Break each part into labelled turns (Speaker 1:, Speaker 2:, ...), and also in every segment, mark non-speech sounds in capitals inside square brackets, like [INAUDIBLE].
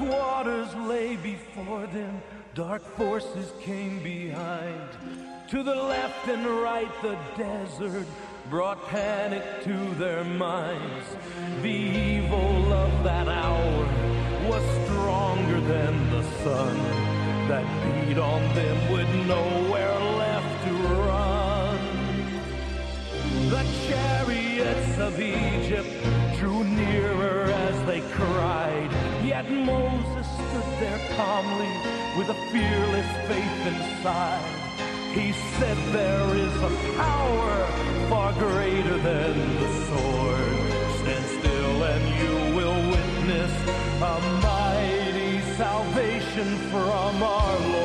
Speaker 1: Waters lay before them, dark forces came behind. To the left and right, the desert brought panic to their minds. The evil of that hour was stronger than the sun that beat on them with nowhere left to run. The chariots of Egypt Yet Moses stood there calmly with a fearless faith inside. He said, There is a power far greater than the sword. Stand still and you will witness a mighty salvation from our Lord.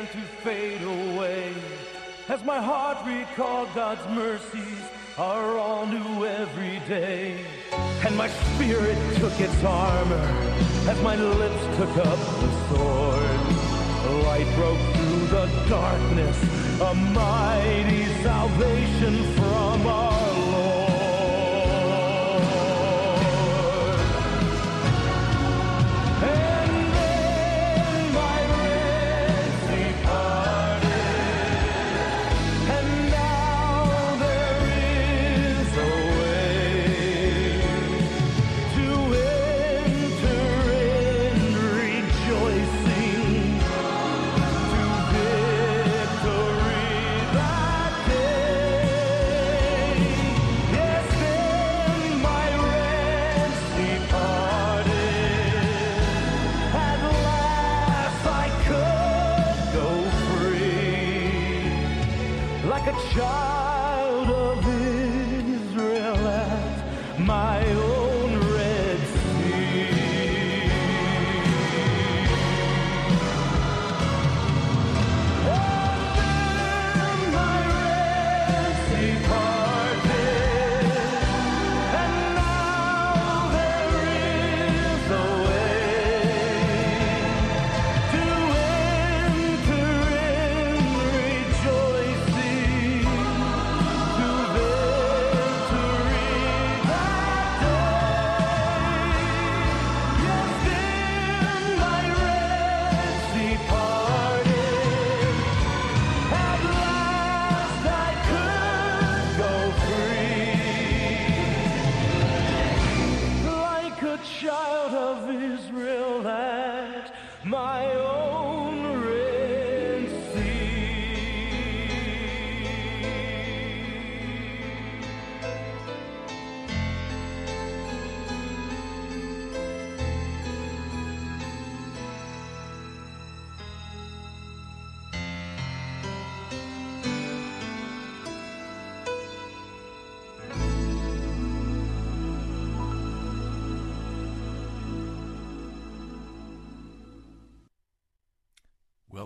Speaker 1: Began to fade away as my heart recalled God's mercies are all new every day. And my spirit took its armor as my lips took up the sword. Light broke through the darkness, a mighty salvation from our free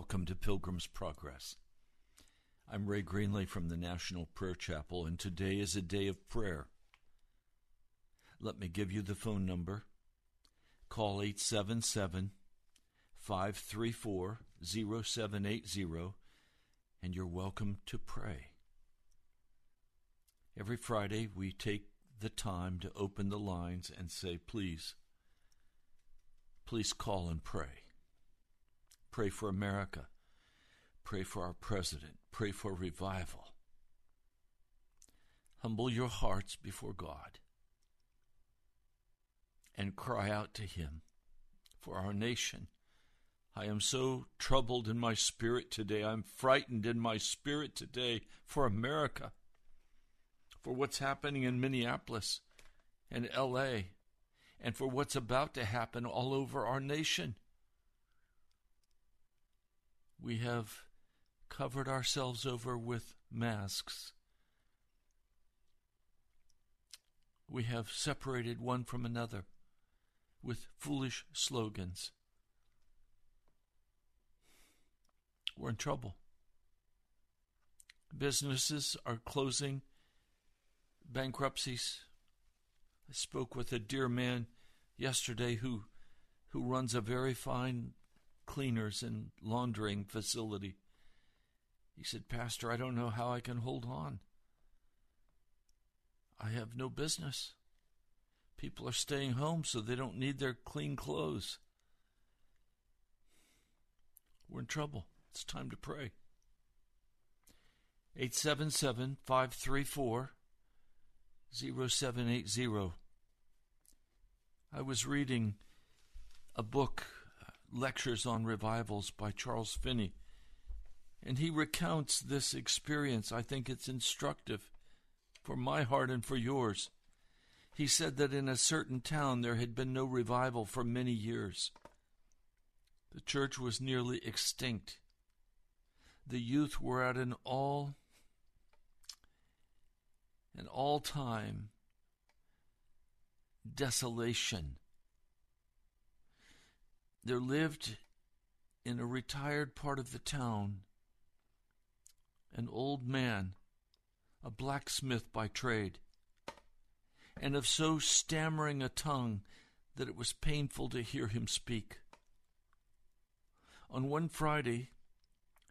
Speaker 2: Welcome to Pilgrim's Progress. I'm Ray Greenley from the National Prayer Chapel, and today is a day of prayer. Let me give you the phone number. Call 877 534 0780, and you're welcome to pray. Every Friday, we take the time to open the lines and say, please, please call and pray. Pray for America. Pray for our president. Pray for revival. Humble your hearts before God and cry out to Him for our nation. I am so troubled in my spirit today. I'm frightened in my spirit today for America, for what's happening in Minneapolis and LA, and for what's about to happen all over our nation. We have covered ourselves over with masks. We have separated one from another with foolish slogans. We're in trouble. Businesses are closing, bankruptcies. I spoke with a dear man yesterday who who runs a very fine cleaners and laundering facility. He said, Pastor, I don't know how I can hold on. I have no business. People are staying home so they don't need their clean clothes. We're in trouble. It's time to pray. 877 534 0780. I was reading a book Lectures on Revivals by Charles Finney. And he recounts this experience. I think it's instructive for my heart and for yours. He said that in a certain town there had been no revival for many years. The church was nearly extinct. The youth were at an all an all-time desolation there lived in a retired part of the town an old man, a blacksmith by trade, and of so stammering a tongue that it was painful to hear him speak. On one Friday,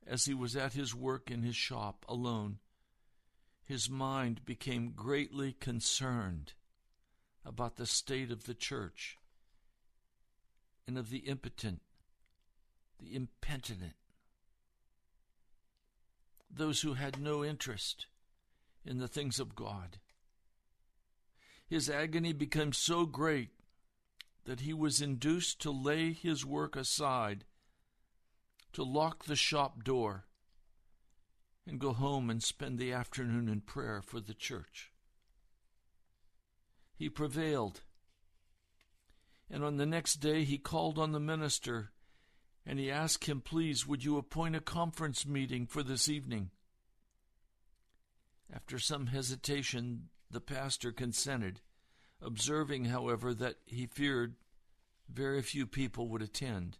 Speaker 2: as he was at his work in his shop alone, his mind became greatly concerned about the state of the church and of the impotent, the impenitent, those who had no interest in the things of God. His agony became so great that he was induced to lay his work aside, to lock the shop door, and go home and spend the afternoon in prayer for the church. He prevailed and on the next day he called on the minister and he asked him, Please, would you appoint a conference meeting for this evening? After some hesitation, the pastor consented, observing, however, that he feared very few people would attend.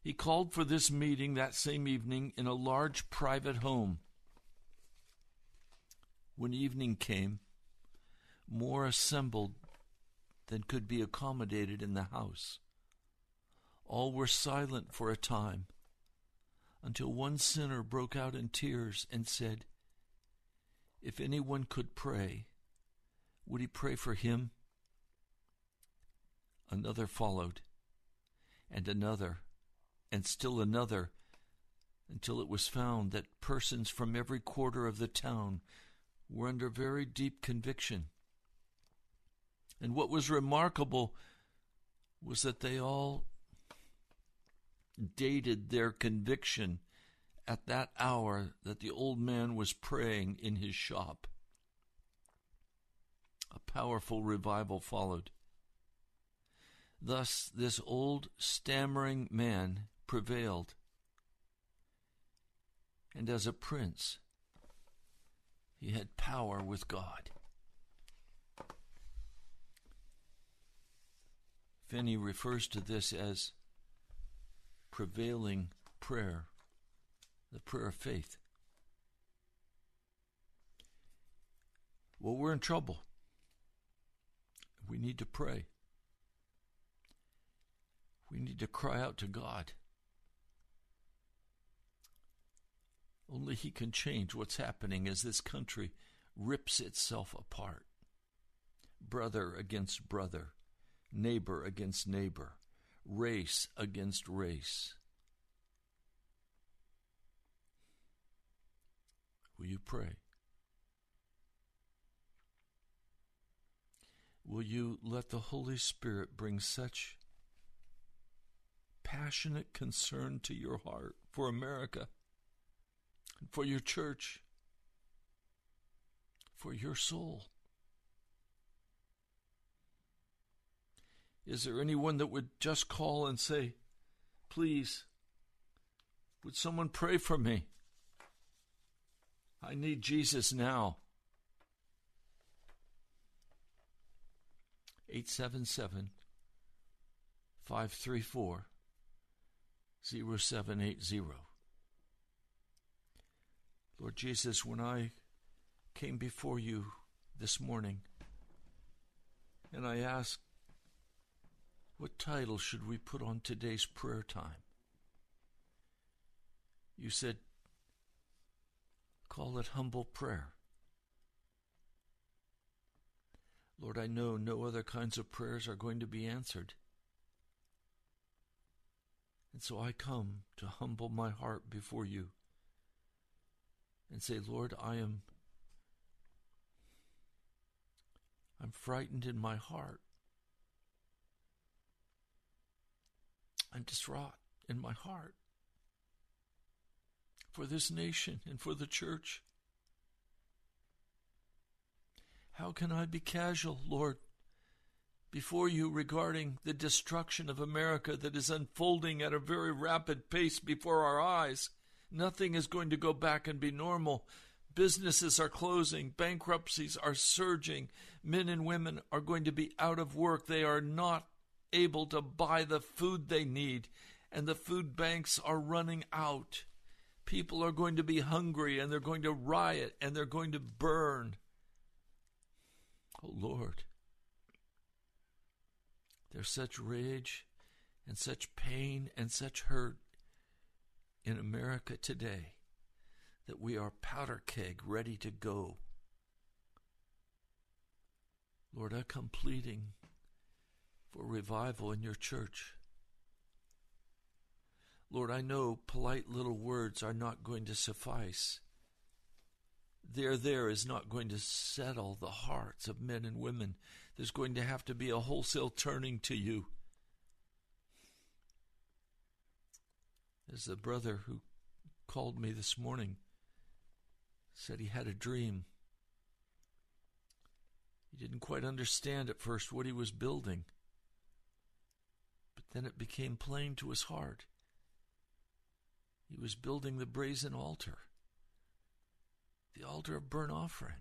Speaker 2: He called for this meeting that same evening in a large private home. When evening came, more assembled than could be accommodated in the house. All were silent for a time, until one sinner broke out in tears and said, If anyone could pray, would he pray for him? Another followed, and another, and still another, until it was found that persons from every quarter of the town were under very deep conviction and what was remarkable was that they all dated their conviction at that hour that the old man was praying in his shop. A powerful revival followed. Thus, this old stammering man prevailed. And as a prince, he had power with God. Finney refers to this as prevailing prayer, the prayer of faith. Well, we're in trouble. We need to pray. We need to cry out to God. Only He can change what's happening as this country rips itself apart. Brother against brother, neighbor against neighbor, race against race. Will you pray? Will you let the Holy Spirit bring such passionate concern to your heart for America, for your church, for your soul? Is there anyone that would just call and say, Please, would someone pray for me? I need Jesus now. 877 534 0780. Lord Jesus, when I came before you this morning and I asked, what title should we put on today's prayer time? You said, call it humble prayer. Lord, I know no other kinds of prayers are going to be answered. And so I come to humble my heart before you and say, Lord, I am I'm frightened in my heart. I'm distraught in my heart for this nation and for the church. How can I be casual, Lord, before you regarding the destruction of America that is unfolding at a very rapid pace before our eyes? Nothing is going to go back and be normal. Businesses are closing, bankruptcies are surging, men and women are going to be out of work. They are not able to buy the food they need, and the food banks are running out. People are going to be hungry, and they're going to riot, and they're going to burn. Oh Lord, there's such rage and such pain and such hurt in America today that we are powder keg ready to go. Lord, I come pleading for revival in your church. Lord, I know polite little words are not going to suffice there there is not going to settle the hearts of men and women. There's going to have to be a wholesale turning to you. As the brother who called me this morning said he had a dream. He didn't quite understand at first what he was building, but then it became plain to his heart. He was building the brazen altar the altar of burnt offering.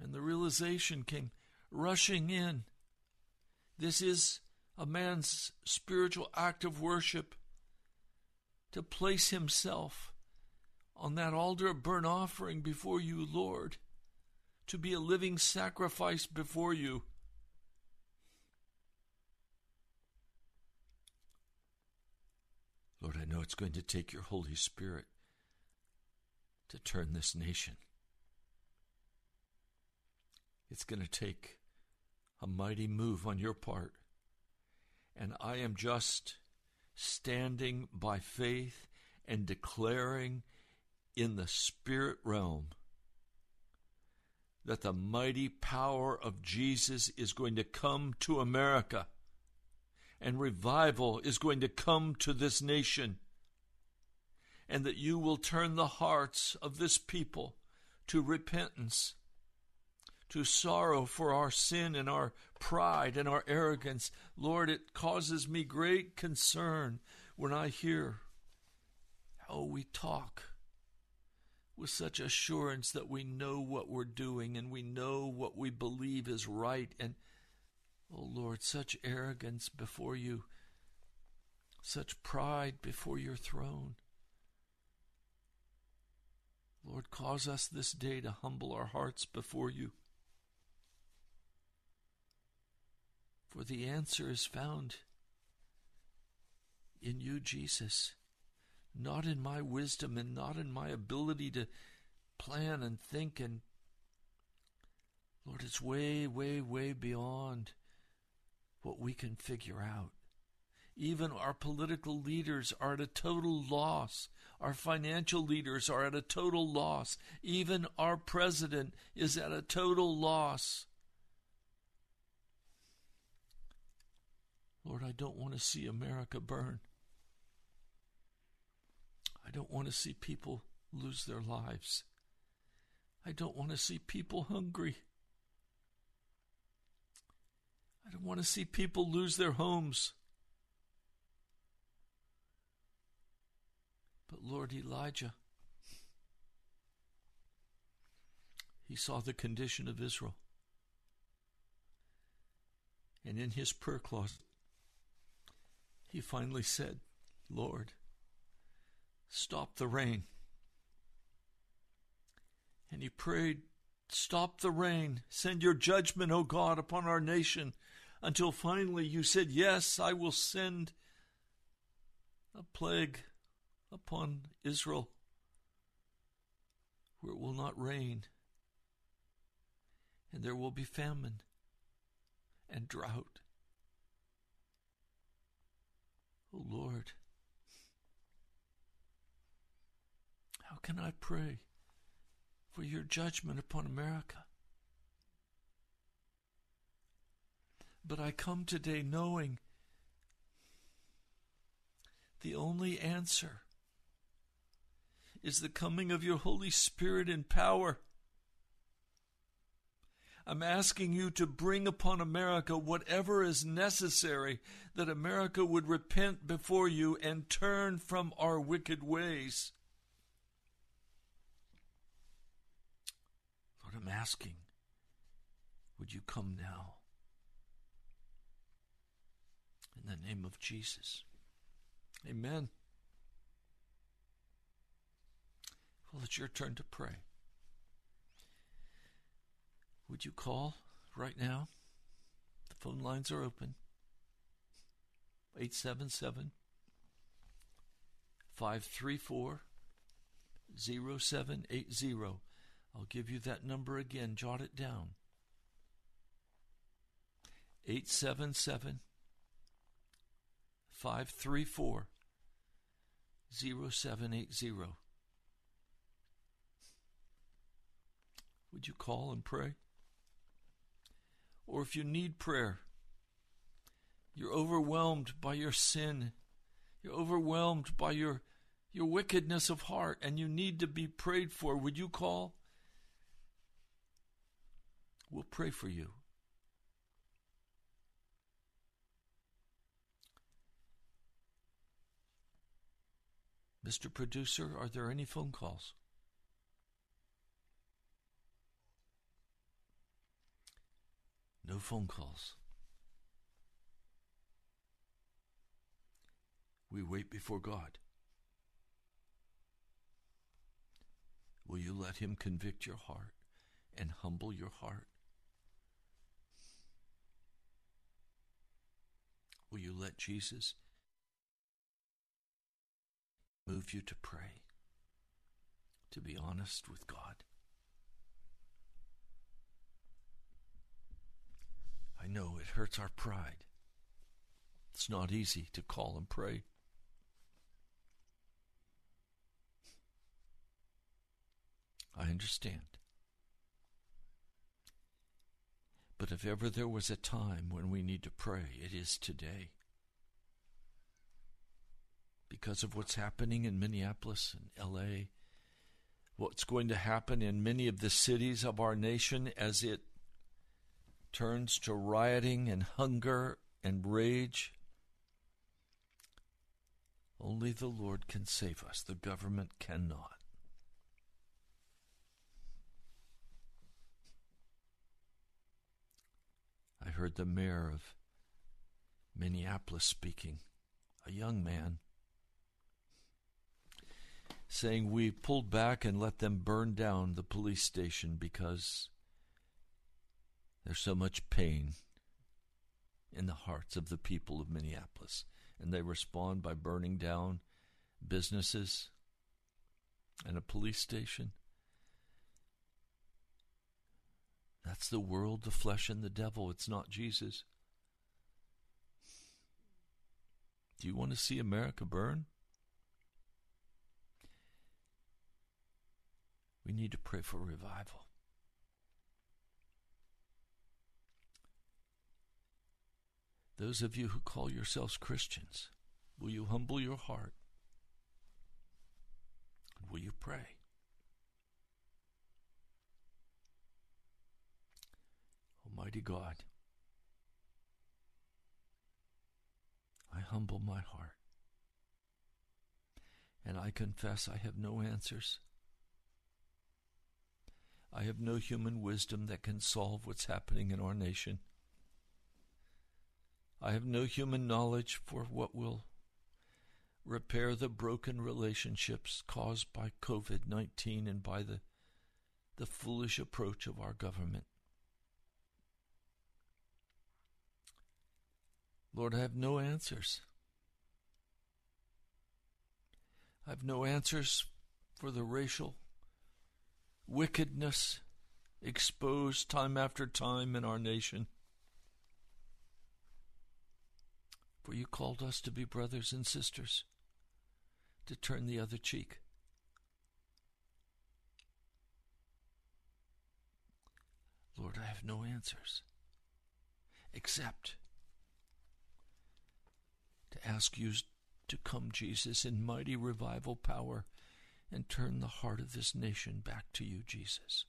Speaker 2: And the realization came rushing in. This is a man's spiritual act of worship to place himself on that altar of burnt offering before you, Lord, to be a living sacrifice before you. Lord, I know it's going to take your Holy Spirit to turn this nation. It's going to take a mighty move on your part. And I am just standing by faith and declaring in the spirit realm that the mighty power of Jesus is going to come to America and revival is going to come to this nation, and that you will turn the hearts of this people to repentance, to sorrow for our sin and our pride and our arrogance. Lord, it causes me great concern when I hear how we talk with such assurance that we know what we're doing and we know what we believe is right. And, oh Lord, such arrogance before you, such pride before your throne. Lord, cause us this day to humble our hearts before you. For the answer is found in you, Jesus not in my wisdom and not in my ability to plan and think and Lord, it's way, way, way beyond what we can figure out. Even our political leaders are at a total loss. Our financial leaders are at a total loss. Even our president is at a total loss. Lord, I don't want to see America burn. I don't want to see people lose their lives. I don't want to see people hungry. I don't want to see people lose their homes. But Lord Elijah, he saw the condition of Israel. And in his prayer closet, he finally said, Lord, Stop the rain. And he prayed, Stop the rain. Send your judgment, O God, upon our nation. Until finally you said, Yes, I will send a plague upon Israel where it will not rain, and there will be famine and drought. Oh Lord, How can I pray for your judgment upon America? But I come today knowing the only answer is the coming of your Holy Spirit in power. I'm asking you to bring upon America whatever is necessary that America would repent before you and turn from our wicked ways. Lord, I'm asking, would you come now? In the name of Jesus. Amen. Well, it's your turn to pray. Would you call right now? The phone lines are open. 877 534 0780. I'll give you that number again. Jot it down 877 534 0780. Would you call and pray? Or if you need prayer, you're overwhelmed by your sin, you're overwhelmed by your, your wickedness of heart, and you need to be prayed for, would you call? We'll pray for you. Mr. Producer, are there any phone calls? No phone calls. We wait before God. Will you let Him convict your heart and humble your heart? Will you let Jesus move you to pray, to be honest with God? I know it hurts our pride. It's not easy to call and pray. I understand. But if ever there was a time when we need to pray, it is today. Because of what's happening in Minneapolis and LA, what's going to happen in many of the cities of our nation as it turns to rioting and hunger and rage. Only the Lord can save us, the government cannot. I heard the mayor of Minneapolis speaking, a young man, saying we pulled back and let them burn down the police station because there's so much pain in the hearts of the people of Minneapolis. And they respond by burning down businesses and a police station. That's the world, the flesh, and the devil. It's not Jesus. Do you want to see America burn? We need to pray for revival. Those of you who call yourselves Christians, will you humble your heart? Will you pray? Almighty God, I humble my heart and I confess I have no answers. I have no human wisdom that can solve what's happening in our nation. I have no human knowledge for what will repair the broken relationships caused by COVID 19 and by the, the foolish approach of our government. Lord, I have no answers. I have no answers for the racial wickedness exposed time after time in our nation. For you called us to be brothers and sisters, to turn the other cheek. Lord, I have no answers except to ask you to come, Jesus, in mighty revival power and turn the heart of this nation back to you, Jesus.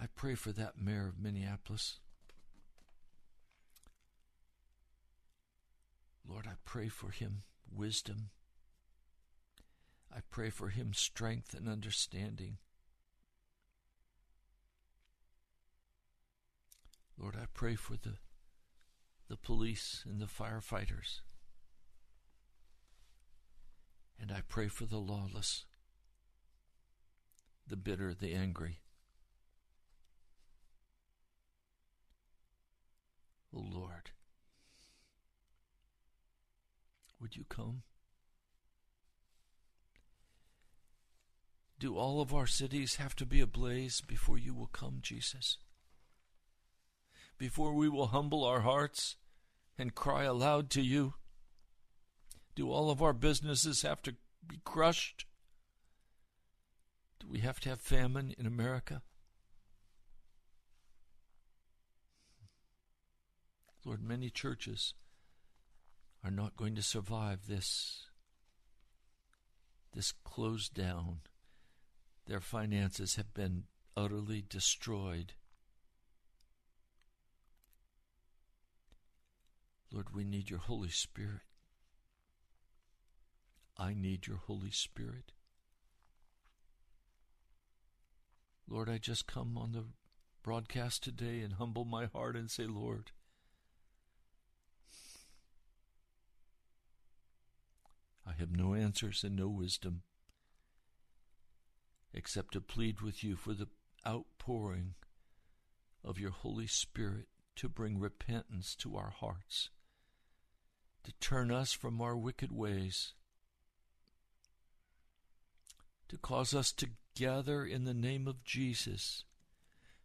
Speaker 2: I pray for that mayor of Minneapolis. Lord, I pray for him wisdom. I pray for him strength and understanding. Lord, I pray for the, the police and the firefighters. And I pray for the lawless, the bitter, the angry. Oh Lord, would you come? Do all of our cities have to be ablaze before you will come, Jesus? Before we will humble our hearts and cry aloud to you? Do all of our businesses have to be crushed? Do we have to have famine in America? Lord, many churches are not going to survive this this closed down. Their finances have been utterly destroyed. Lord, we need your Holy Spirit. I need your Holy Spirit. Lord, I just come on the broadcast today and humble my heart and say, Lord, I have no answers and no wisdom except to plead with you for the outpouring of your Holy Spirit to bring repentance to our hearts, to turn us from our wicked ways, to cause us to gather in the name of Jesus,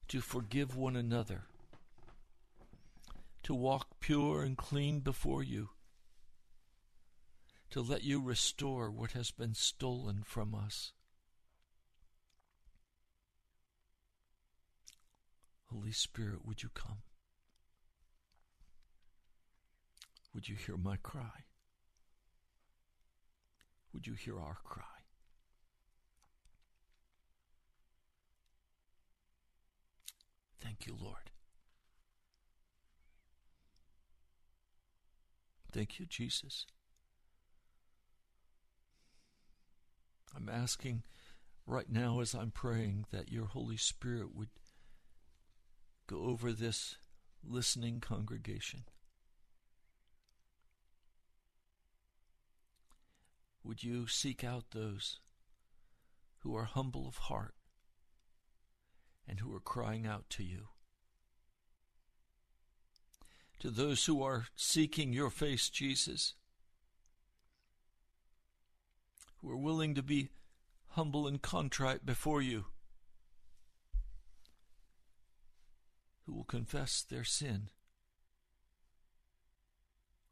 Speaker 2: to forgive one another, to walk pure and clean before you to let you restore what has been stolen from us. Holy Spirit, would you come? Would you hear my cry? Would you hear our cry? Thank you, Lord. Thank you, Jesus. I'm asking right now as I'm praying that your Holy Spirit would go over this listening congregation. Would you seek out those who are humble of heart and who are crying out to you? To those who are seeking your face, Jesus, who are willing to be humble and contrite before you, who will confess their sin,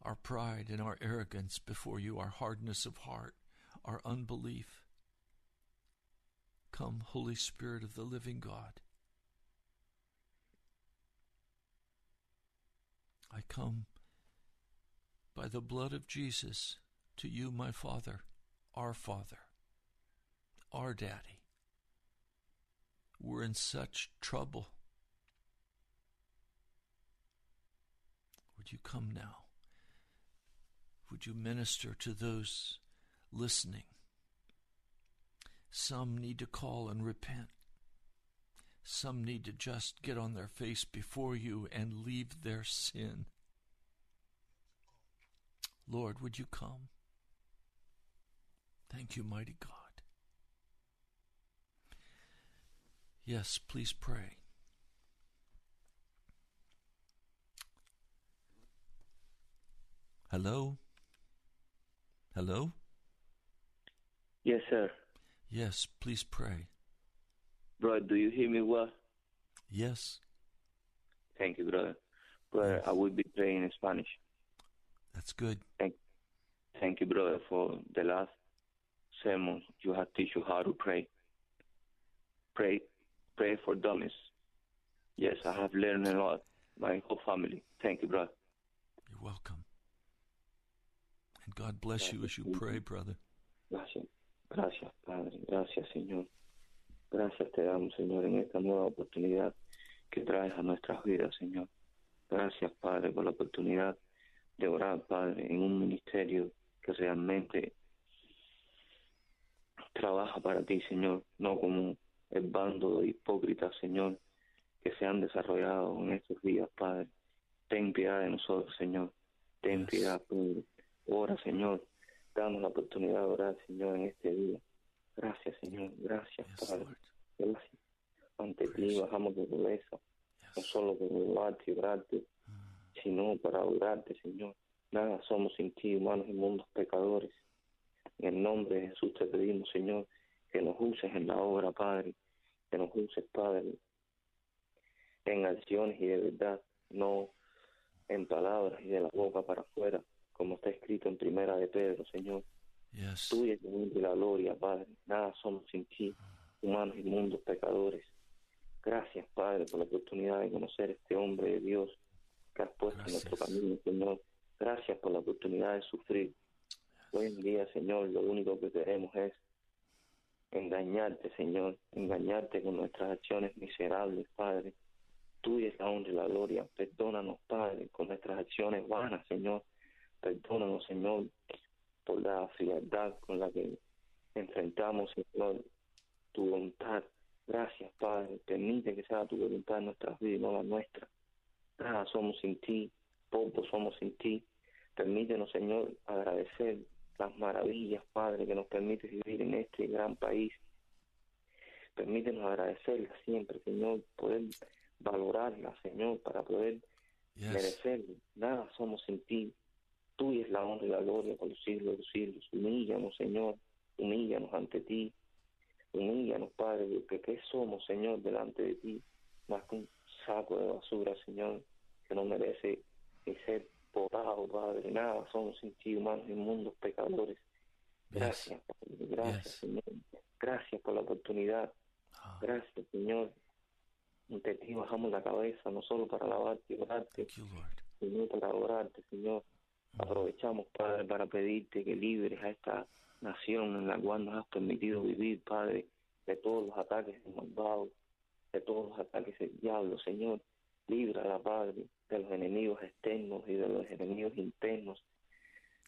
Speaker 2: our pride and our arrogance before you, our hardness of heart, our unbelief. Come, Holy Spirit of the living God. I come by the blood of Jesus to you, my Father, our Father, our Daddy. We're in such trouble. Would you come now? Would you minister to those listening? Some need to call and repent. Some need to just get on their face before you and leave their sin. Lord, would you come? Thank you, mighty God. Yes, please pray. Hello? Hello?
Speaker 3: Yes, sir.
Speaker 2: Yes, please pray.
Speaker 3: Brother, do you hear me well?
Speaker 2: Yes,
Speaker 3: Thank you, brother. Brother, I will be praying in Spanish.
Speaker 2: that's good.
Speaker 3: Thank, thank you, brother, for the last sermon you have teach you how to pray. Pray, pray for dummies. Yes, I have learned a lot. My whole family. Thank you, brother.
Speaker 2: You're welcome. And God bless you as you pray, brother.
Speaker 3: Gracias, gracias, Padre. Gracias, Señor. Gracias te damos, Señor, en esta nueva oportunidad que traes a nuestras vidas, Señor. Gracias, Padre, por la oportunidad de orar, Padre, en un ministerio que realmente trabaja para ti, Señor, no como el bando de hipócritas, Señor, que se han desarrollado en estos días, Padre. Ten piedad de nosotros, Señor. Ten piedad, Padre. Ora, Señor. Danos la oportunidad de orar, Señor, en este día. Gracias, Señor. Gracias,
Speaker 2: Yes,
Speaker 3: Padre.
Speaker 2: Lord.
Speaker 3: Gracias. Ante ti bajamos de pobreza, no solo para alabarte y orarte, sino para adorarte, Señor. Nada somos sin ti, humanos y mundos pecadores. En el nombre de Jesús te pedimos, Señor, que nos uses en la obra, Padre, que nos uses, Padre, en acciones y de verdad, no en palabras y de la boca para afuera, como está escrito en Primera de Pedro, Señor.
Speaker 2: Yes.
Speaker 3: Tuya es el la gloria, Padre. Nada somos sin ti, humanos y mundos pecadores. Gracias, Padre, por la oportunidad de conocer este hombre de Dios que has puesto en nuestro
Speaker 2: Gracias.
Speaker 3: camino, Señor. Gracias por la oportunidad de sufrir. Hoy en día, Señor, lo único que queremos es engañarte, Señor, engañarte con nuestras acciones miserables, Padre. Tuya es la honra y la gloria. Perdónanos, Padre, con nuestras acciones vanas, Señor. Perdónanos, Señor, por la frialdad con la que enfrentamos, Señor, tu voluntad. Gracias, Padre. Permite que sea tu voluntad en nuestras vidas y no la nuestra. Nada somos sin ti, pocos somos sin ti. Permítenos, Señor, agradecer las maravillas, Padre, que nos permite vivir en este gran país. Permítenos agradecerlas siempre, Señor, poder valorarlas, Señor, para poder
Speaker 2: Yes.
Speaker 3: merecerlo. Nada somos sin ti. Tuya es la honra y la gloria por los siglos de los siglos. Humíllanos, Señor. Humíllanos ante ti. Humíllanos, Padre, porque ¿qué somos, Señor, delante de ti? Más que un saco de basura, Señor, que no merece ser potado, Padre. Nada somos sin ti, humanos inmundos, pecadores. Gracias, Padre. Gracias,
Speaker 2: Yes.
Speaker 3: Señor. Gracias por la oportunidad.
Speaker 2: Ah,
Speaker 3: Gracias, Señor. Ante ti bajamos la cabeza, no solo para alabarte y orarte. Señor, para adorarte, Señor. Aprovechamos, Padre, para pedirte que libres a esta nación en la cual nos has permitido vivir, Padre, de todos los ataques del malvado, de todos los ataques del diablo, Señor. Líbrala, Padre, de los enemigos externos y de los enemigos internos.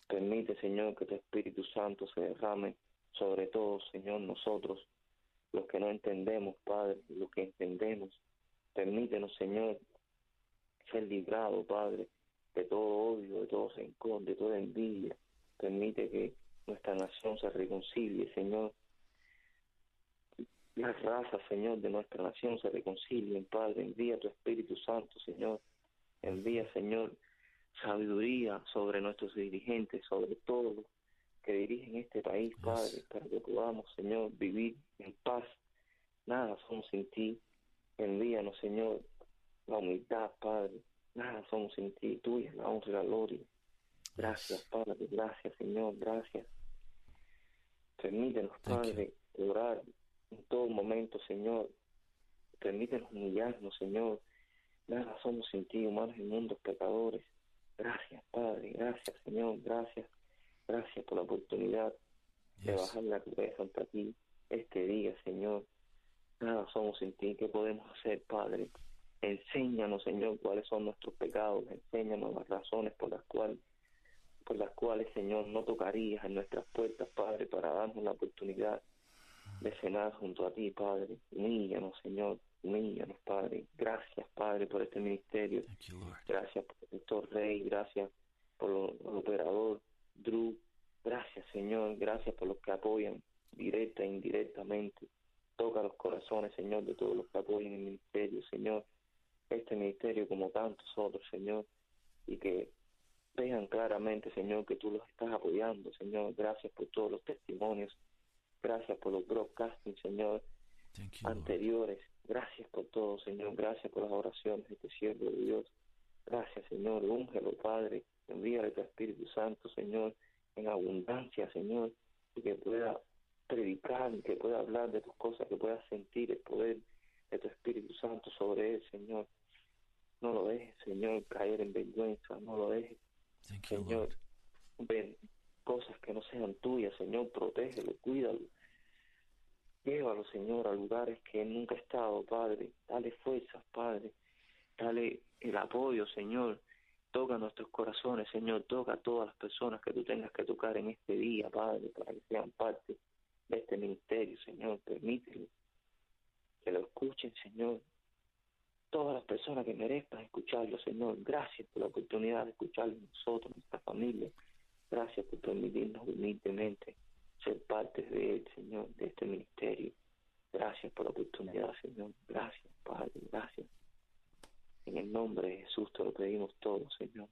Speaker 3: Permite, Señor, que tu Espíritu Santo se derrame sobre todos, Señor, nosotros, los que no entendemos, Padre, los que entendemos. Permítenos, Señor, ser librado, Padre, de todo odio, de todo rencor, de toda envidia. Permite que nuestra nación se reconcilie, Señor. Las razas, Señor, de nuestra nación se reconcilien, Padre. Envía tu Espíritu Santo, Señor. Envía, Señor, sabiduría sobre nuestros dirigentes, sobre todos los que dirigen este país, Padre, para que podamos, Señor, vivir en paz. Nada somos sin ti. Envíanos, Señor, la humildad, Padre. Nada somos sin ti. Tuya la honra y la gloria. Gracias, Padre. Gracias, Señor. Gracias. Permítenos, Padre, orar en todo momento, Señor. Permítenos humillarnos, Señor. Nada somos sin ti, humanos y mundos pecadores. Gracias, Padre. Gracias, Señor. Gracias. Gracias por la oportunidad de bajar la cabeza ante ti este día, Señor. Nada somos sin ti. ¿Qué podemos hacer, Padre? Enséñanos, Señor, cuáles son nuestros pecados. Enséñanos las razones por las cuales por las cuales, Señor, no tocarías en nuestras puertas, Padre, para darnos la oportunidad de cenar junto a ti, Padre. Humíllanos, Señor, humíllanos, Padre. Gracias, Padre, por este ministerio. Gracias por el doctor Rey, gracias por el operador Drew. Gracias, Señor, gracias por los que apoyan directa e indirectamente. Toca los corazones, Señor, de todos los que apoyan el ministerio, Señor. Este ministerio como tantos otros, Señor, y que vean claramente, Señor, que tú los estás apoyando, Señor. Gracias por todos los testimonios. Gracias por los broadcasting, Señor, anteriores. Gracias por todo, Señor. Gracias por las oraciones de este siervo de Dios. Gracias, Señor. Úngelo, Padre. Envíale tu Espíritu Santo, Señor, en abundancia, Señor, y que pueda predicar, que pueda hablar de tus cosas, que pueda sentir el poder de tu Espíritu Santo sobre él, Señor. No lo dejes, Señor, caer en vergüenza. No lo dejes Señor, ven cosas que no sean tuyas, Señor, protégelo, cuídalo. Llévalo, Señor, a lugares que nunca ha estado, Padre. Dale fuerzas, Padre. Dale el apoyo, Señor. Toca nuestros corazones, Señor. Toca a todas las personas que tú tengas que tocar en este día, Padre, para que sean parte de este ministerio, Señor. Permítelo que lo escuchen, Señor todas las personas que merezcan escucharlo, Señor. Gracias por la oportunidad de escucharlo nosotros, nuestra familia. Gracias por permitirnos humildemente ser parte de él, Señor, de este ministerio. Gracias por la oportunidad, Señor. Gracias, Padre. Gracias. En el nombre de Jesús te lo pedimos todo, Señor.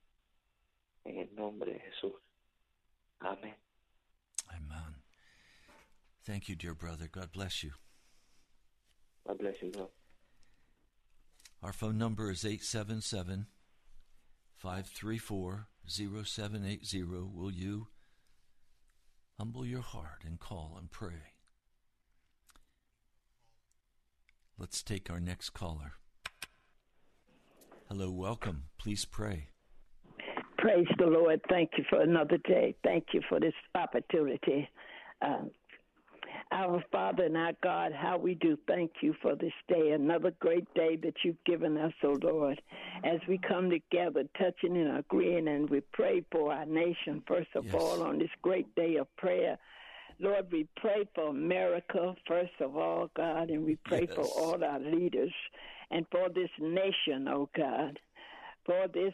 Speaker 3: En el nombre de Jesús. Amén.
Speaker 2: Amen. Thank you, dear brother. God bless you.
Speaker 3: God bless you, Lord.
Speaker 2: Our phone number is 877 534 0780. Will you humble your heart and call and pray? Let's take our next caller. Hello, welcome. Please pray.
Speaker 4: Praise the Lord. Thank you for another day. Thank you for this opportunity. Uh, our Father and our God, how we do thank you for this day, another great day that you've given us, O oh Lord. As we come together, touching and agreeing, and we pray for our nation, first of yes. all, on this great day of prayer. Lord, we pray for America, first of all, God, and we pray yes. for all our leaders and for this nation, oh God, for this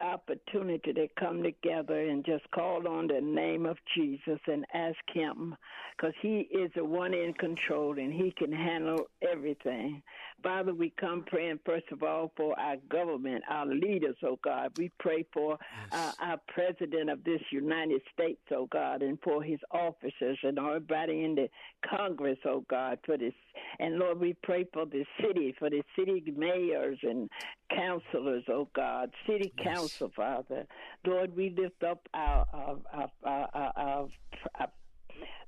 Speaker 4: opportunity to come together and just call on the name of Jesus and ask Him because He is the one in control and He can handle everything. Father, we come praying first of all for our government, our leaders, oh God. We pray for uh, yes. our president of this United States, oh God, and for his officers and everybody in the Congress, oh God, for this. And Lord, we pray for the city, for the city mayors and councilors, oh God, city yes. council, Father. Lord, we lift up our, our, our, our, our, our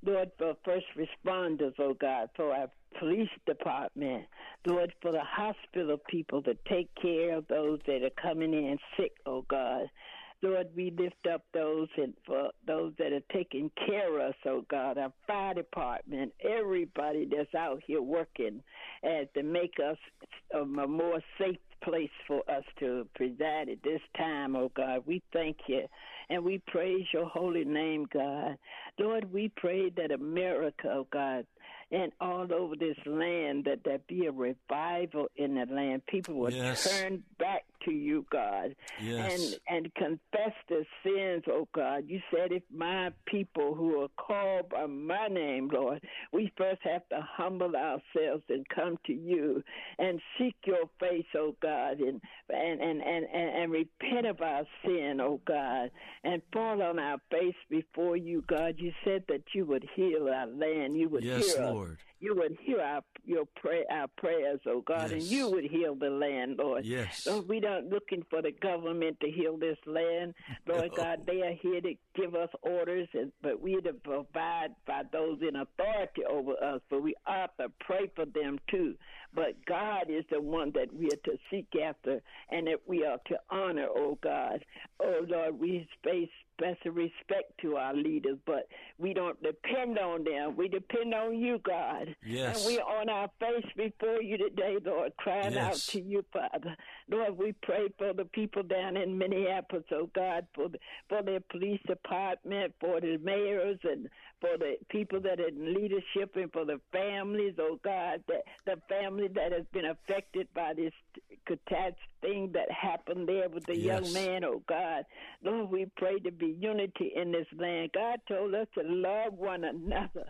Speaker 4: Lord, for first responders, oh God, for our police department, Lord, for the hospital people to take care of those that are coming in sick, oh God. Lord, we lift up those and for those that are taking care of us, oh God, our fire department, everybody that's out here working as to make us a more safe place for us to preside at this time, oh God. We thank you and we praise your holy name, God. Lord, we pray that America, oh God, and all over this land that there be a revival in the land. People will
Speaker 2: Yes.
Speaker 4: turn back to you, God,
Speaker 2: Yes.
Speaker 4: and and confess their sins, oh God. You said if my people who are called by my name, Lord, we first have to humble ourselves and come to you and seek your face, oh God, and and and and, and, and repent of our sin, oh God, and fall on our face before you, God. You said that you would heal our land. You would
Speaker 2: Yes,
Speaker 4: hear us.
Speaker 2: Lord.
Speaker 4: You would hear our your pray our prayers, oh God, and you would heal the land, Lord.
Speaker 2: Yes.
Speaker 4: Lord, we don't looking for the government to heal this land, Lord
Speaker 2: No.
Speaker 4: God. They are here to give us orders, and, but we to provide by those in authority over us. But we ought to pray for them too. But God is the one that we are to seek after, and that we are to honor, oh God. Oh Lord, we face special respect to our leaders, but we don't depend on them. We depend on you, God.
Speaker 2: Yes.
Speaker 4: And we are on our face before you today, Lord, crying out to you, Father. Lord, we pray for the people down in Minneapolis, oh God, for the, for their police department, for the mayors, and for the people that are in leadership, and for the families, oh God, that the family that has been affected by this catastrophe thing that happened there with the
Speaker 2: Yes.
Speaker 4: young man, oh God. Lord, we pray to be unity in this land. God told us to love one another.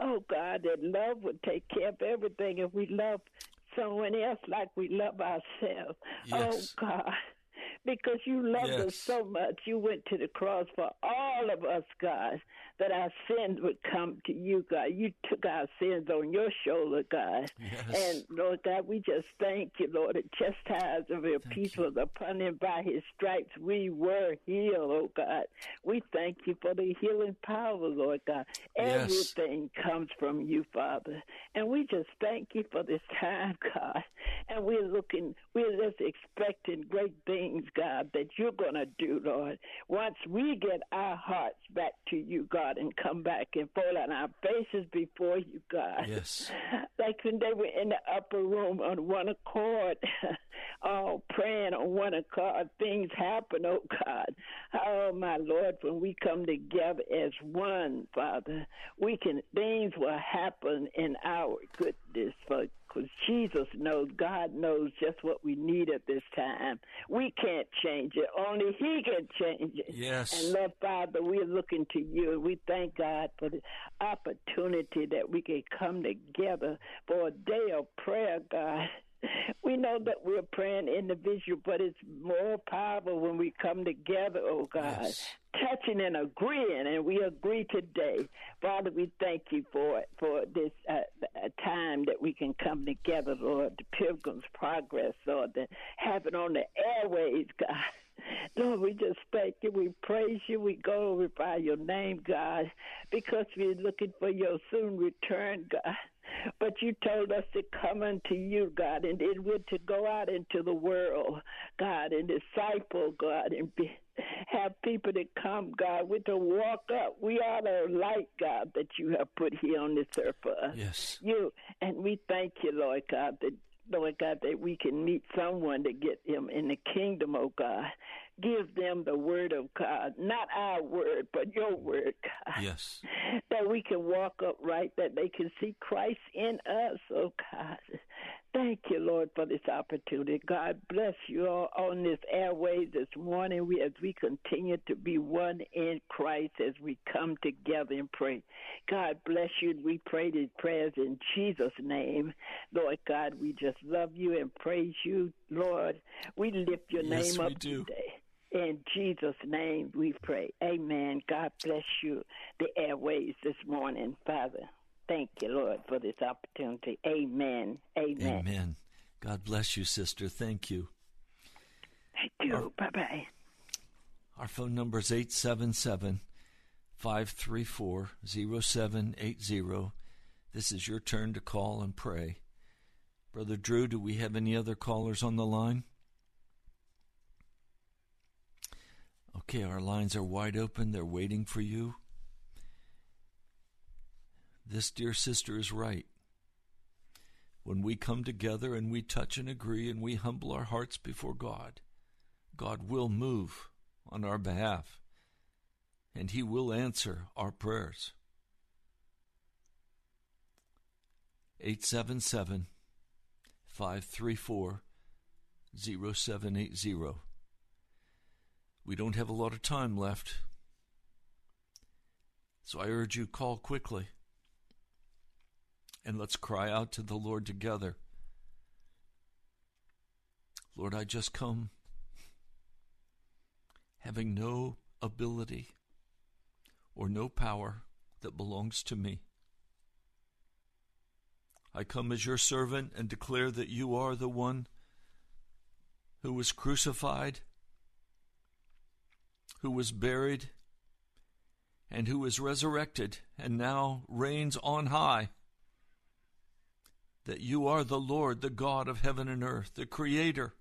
Speaker 4: Oh God, that love would take care of everything if we love someone else like we love ourselves.
Speaker 2: Oh, yes.
Speaker 4: Oh God. Because you loved us so much, you went to the cross for all of us, God, that our sins would come to you, God. You took our sins on your shoulder, God.
Speaker 2: Yes.
Speaker 4: And Lord God, we just thank you, Lord. The chastisement of your peace was upon him by his stripes. We were healed, oh God. We thank you for the healing power, Lord God.
Speaker 2: Yes.
Speaker 4: Everything comes from you, Father. And we just thank you for this time, God. And we're looking, we're just expecting great things, God, that you're going to do, Lord. Once we get our hearts back to you, God, and come back and fall on our faces before you, God.
Speaker 2: Yes. [LAUGHS]
Speaker 4: Like when they were in the upper room on one accord, [LAUGHS] all praying on one accord, things happen, oh God. Oh my Lord, when we come together as one, Father, we can things will happen in our goodness for because Jesus knows, God knows just what we need at this time. We can't change it. Only He can change it.
Speaker 2: Yes.
Speaker 4: And Lord Father, we're looking to you. We thank God for the opportunity that we can come together for a day of prayer, God. [LAUGHS] We know that we're praying individual, but it's more powerful when we come together, oh God,
Speaker 2: Yes.
Speaker 4: touching and agreeing, and we agree today. Father, we thank you for it, for this uh, time that we can come together, Lord, the Pilgrim's Progress, Lord, that it on the airways, God. [LAUGHS] Lord, we just thank you. We praise you. We glorify your name, God, because we're looking for your soon return, God. But you told us to come unto you, God, and it we're to go out into the world, God, and disciple, God, and be, have people to come, God. We're to walk up. We are the light, God, that you have put here on this earth for us
Speaker 2: Yes.
Speaker 4: you. And we thank you, Lord God, that Lord God, that we can meet someone to get them in the kingdom, oh God. Give them the word of God, not our word, but your word, God.
Speaker 2: Yes.
Speaker 4: That we can walk upright, that they can see Christ in us, oh God. Thank you, Lord, for this opportunity. God bless you all on this airways this morning. We as we continue to be one in Christ as we come together and pray. God bless you. We pray these prayers in Jesus' name. Lord God, we just love you and praise you, Lord. We lift your
Speaker 2: Yes,
Speaker 4: name up
Speaker 2: do.
Speaker 4: today. In Jesus' name we pray. Amen. God bless you, the airways this morning, Father. Thank you, Lord, for this opportunity. Amen. Amen.
Speaker 2: Amen. God bless you, sister. Thank you.
Speaker 4: Thank you. Bye bye.
Speaker 2: Our phone number is 877 534 0780. This is your turn to call and pray. Brother Drew, do we have any other callers on the line? Okay, our lines are wide open. They're waiting for you. This dear sister is right. When we come together and we touch and agree and we humble our hearts before God, God will move on our behalf and He will answer our prayers. 877 534 0780. We don't have a lot of time left, so I urge you call quickly and let's cry out to the Lord together. Lord, I just come having no ability or no power that belongs to me. I come as your servant and declare that you are the one who was crucified, who was buried, and who was resurrected and now reigns on high that you are the Lord, the God of heaven and earth, the Creator,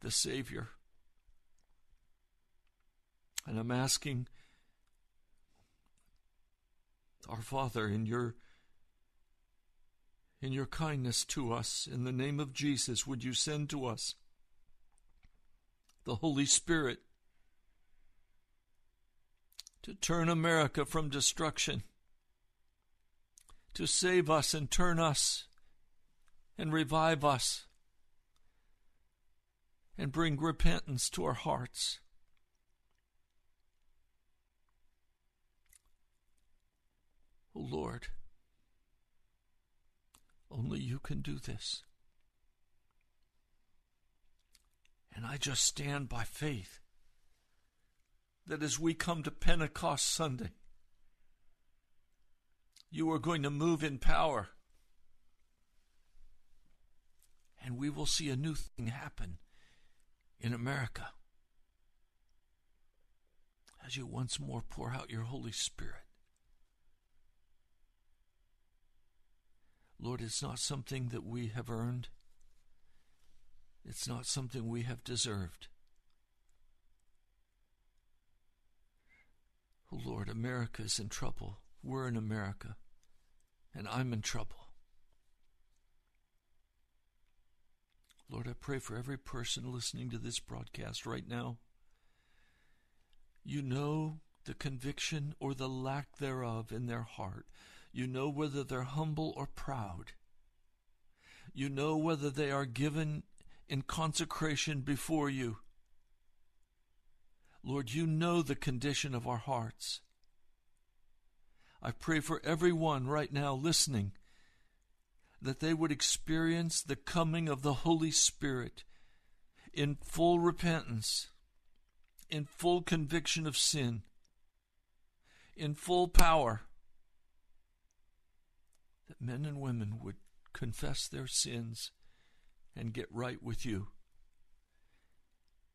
Speaker 2: the Savior. And I'm asking our Father in your in your kindness to us in the name of Jesus would you send to us the Holy Spirit to turn America from destruction to save us and turn us and revive us and bring repentance to our hearts. Oh Lord, only you can do this. And I just stand by faith that as we come to Pentecost Sunday, you are going to move in power. And we will see a new thing happen in America as you once more pour out your Holy Spirit. Lord, it's not something that we have earned. It's not something we have deserved. Oh Lord, America is in trouble. We're in America and I'm in trouble. Lord, I pray for every person listening to this broadcast right now. You know the conviction or the lack thereof in their heart. You know whether they're humble or proud. You know whether they are given in consecration before you. Lord, you know the condition of our hearts. I pray for everyone right now listening that they would experience the coming of the Holy Spirit in full repentance, in full conviction of sin, in full power, that men and women would confess their sins and get right with you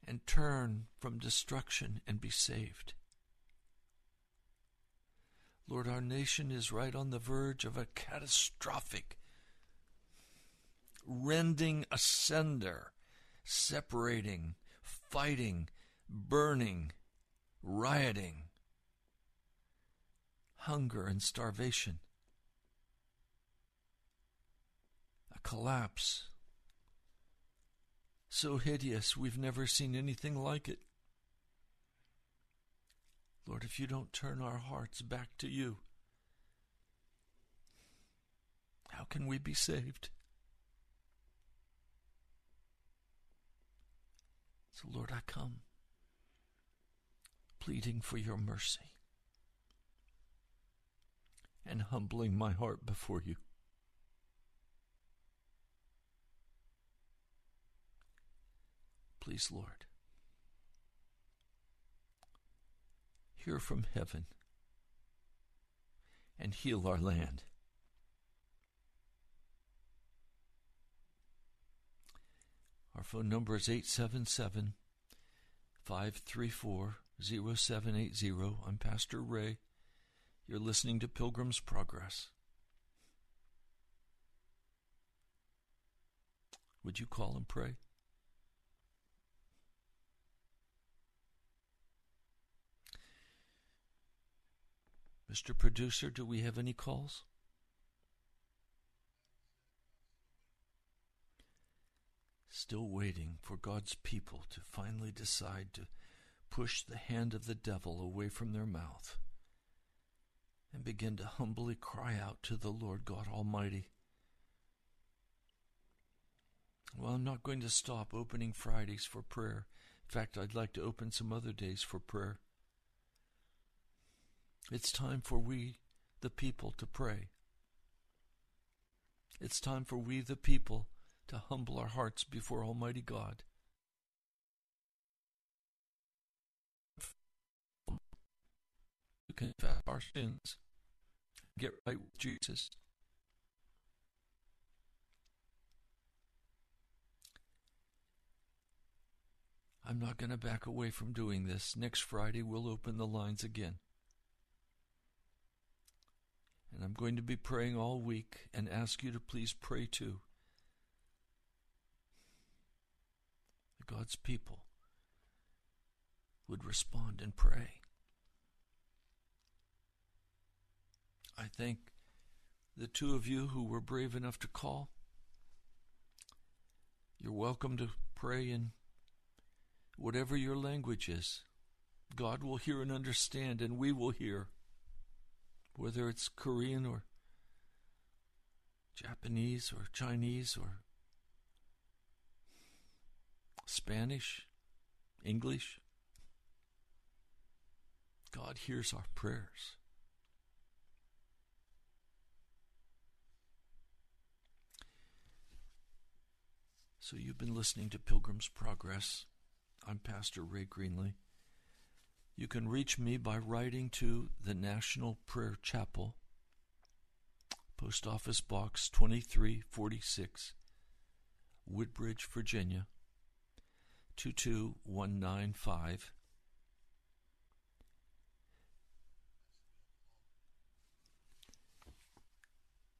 Speaker 2: and turn from destruction and be saved. Lord, our nation is right on the verge of a catastrophic, rending asunder, separating, fighting, burning, rioting, hunger and starvation, a collapse so hideous we've never seen anything like it. Lord, if you don't turn our hearts back to you, how can we be saved? So, Lord, I come pleading for your mercy and humbling my heart before you. Please, Lord, hear from heaven and heal our land. Our phone number is 877 534 0780. I'm Pastor Ray. You're listening to Pilgrim's Progress. Would you call and pray? Mr. Producer, do we have any calls? Still waiting for God's people to finally decide to push the hand of the devil away from their mouth and begin to humbly cry out to the Lord God Almighty. Well, I'm not going to stop opening Fridays for prayer. In fact, I'd like to open some other days for prayer. It's time for we, the people, to pray. It's time for we, the people, to humble our hearts before Almighty God. To confess our sins, get right with Jesus. I'm not going to back away from doing this. Next Friday, we'll open the lines again. And I'm going to be praying all week and ask you to please pray too. God's people would respond and pray. I thank the two of you who were brave enough to call. You're welcome to pray in whatever your language is. God will hear and understand, and we will hear, whether it's Korean or Japanese or Chinese or Spanish, English. God hears our prayers. So you've been listening to Pilgrim's Progress. I'm Pastor Ray Greenley. You can reach me by writing to the National Prayer Chapel, Post Office Box 2346, Woodbridge, Virginia 22195.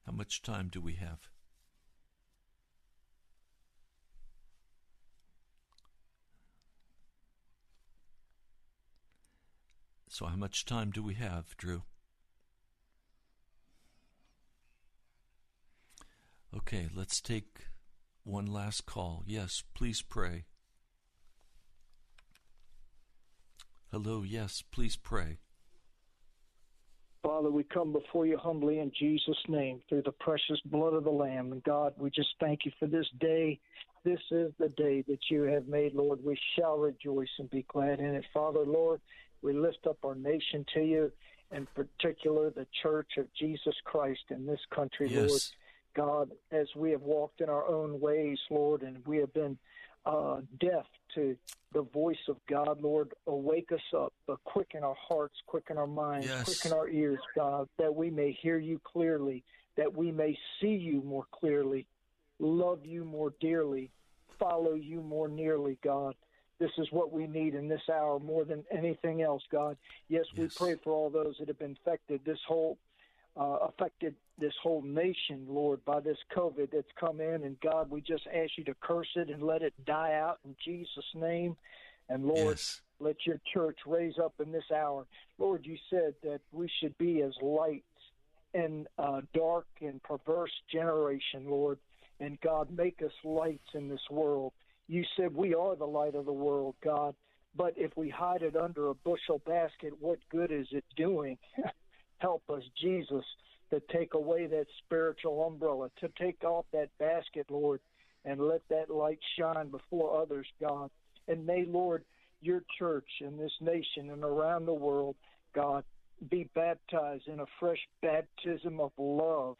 Speaker 2: How much time do we have? So, how much time do we have, Drew? Okay, let's take one last call. Yes, please pray. Hello, yes, please pray.
Speaker 5: Father, we come before you humbly in Jesus' name through the precious blood of the Lamb. And God, we just thank you for this day. This is the day that you have made, Lord. We shall rejoice and be glad in it. Father, Lord, we lift up our nation to you, in particular the Church of Jesus Christ in this country,
Speaker 2: yes.
Speaker 5: Lord. God, as we have walked in our own ways, Lord, and we have been uh, deaf to the voice of God, Lord. Awake us up, but quicken our hearts, quicken our minds,
Speaker 2: Yes.
Speaker 5: quicken our ears, God, that we may hear you clearly, that we may see you more clearly, love you more dearly, follow you more nearly, God. This is what we need in this hour more than anything else, God. Yes, we pray for all those that have been affected. This whole uh, affected this whole nation, Lord, by this COVID that's come in. And God, we just ask you to curse it and let it die out in Jesus' name. And Lord,
Speaker 2: Yes.
Speaker 5: let your church raise up in this hour. Lord, you said that we should be as lights in a dark and perverse generation, Lord. And God, make us lights in this world. You said we are the light of the world, God. But if we hide it under a bushel basket, what good is it doing? [LAUGHS] Help us, Jesus, to take away that spiritual umbrella, to take off that basket, Lord, and let that light shine before others, God. And may, Lord, your church in this nation and around the world, God, be baptized in a fresh baptism of love,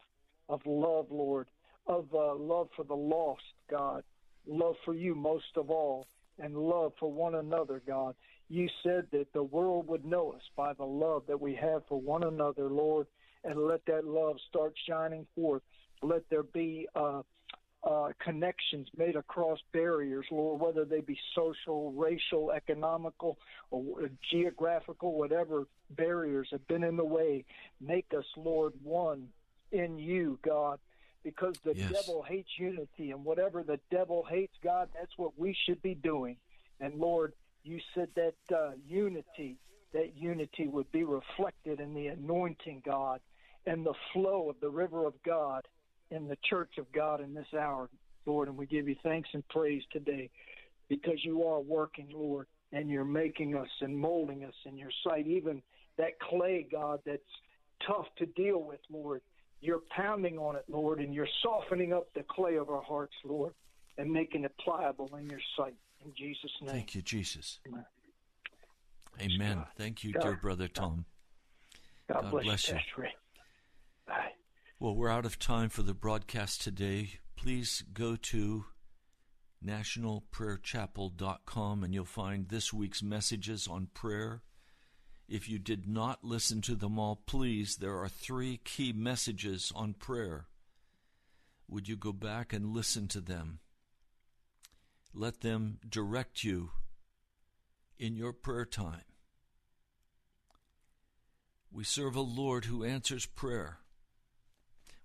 Speaker 5: of love, Lord, of uh, love for the lost, God, love for you most of all, and love for one another, God. You said that the world would know us by the love that we have for one another, Lord, and let that love start shining forth. Let there be uh, uh, connections made across barriers, Lord, whether they be social, racial, economical, or geographical, whatever barriers have been in the way. Make us, Lord, one in you, God, because the
Speaker 2: Yes.
Speaker 5: devil hates unity, and whatever the devil hates, God, that's what we should be doing. And Lord, you said that uh, unity that unity would be reflected in the anointing, God, and the flow of the river of God in the church of God in this hour, Lord. And we give you thanks and praise today because you are working, Lord, and you're making us and molding us in your sight. Even that clay, God, that's tough to deal with, Lord. You're pounding on it, Lord, and you're softening up the clay of our hearts, Lord, and making it pliable in your sight. In Jesus' name.
Speaker 2: Thank you, Jesus.
Speaker 5: Amen.
Speaker 2: Amen. Thank you,
Speaker 5: God.
Speaker 2: dear brother Tom.
Speaker 5: God,
Speaker 2: God
Speaker 5: bless,
Speaker 2: bless
Speaker 5: you.
Speaker 2: you.
Speaker 5: Pastor Bye.
Speaker 2: Well, we're out of time for the broadcast today. Please go to nationalprayerchapel.com and you'll find this week's messages on prayer. If you did not listen to them all, please, there are three key messages on prayer. Would you go back and listen to them? Let them direct you in your prayer time. We serve a Lord who answers prayer.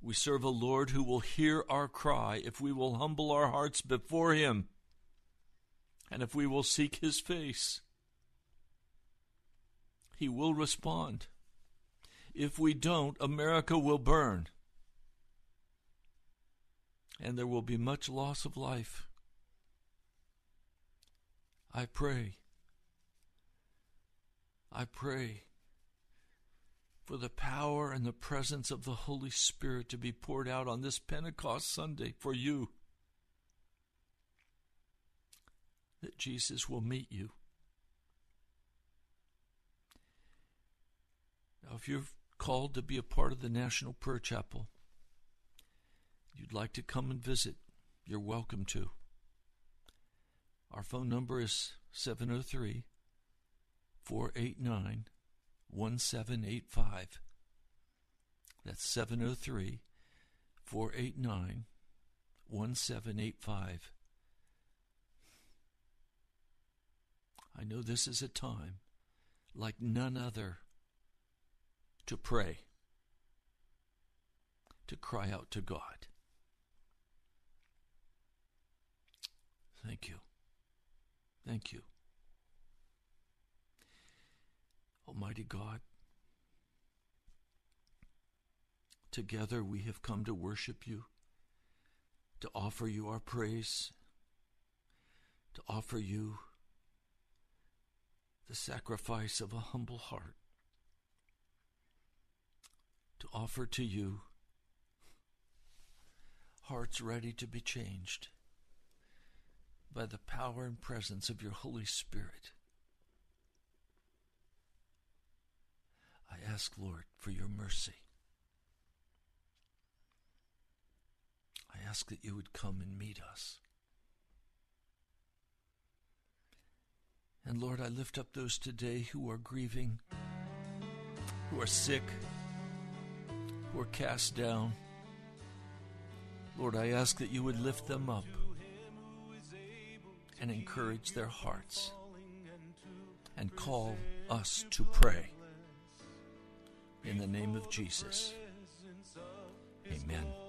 Speaker 2: We serve a Lord who will hear our cry if we will humble our hearts before Him and if we will seek His face. He will respond. If we don't, America will burn and there will be much loss of life. I pray. I pray for the power and the presence of the Holy Spirit to be poured out on this Pentecost Sunday for you. That Jesus will meet you. Now, if you're called to be a part of the National Prayer Chapel, you'd like to come and visit, you're welcome to. Our phone number is 703 489 1785. That's 703 489 1785. I know this is a time like none other to pray, to cry out to God. Thank you. Thank you. Almighty God, together we have come to worship you, to offer you our praise, to offer you the sacrifice of a humble heart, to offer to you hearts ready to be changed by the power and presence of your Holy Spirit. I ask, Lord, for your mercy. I ask that you would come and meet us. And Lord, I lift up those today who are grieving, who are sick, who are cast down. Lord, I ask that you would lift them up and encourage their hearts and call us to pray. In the name of Jesus. Amen.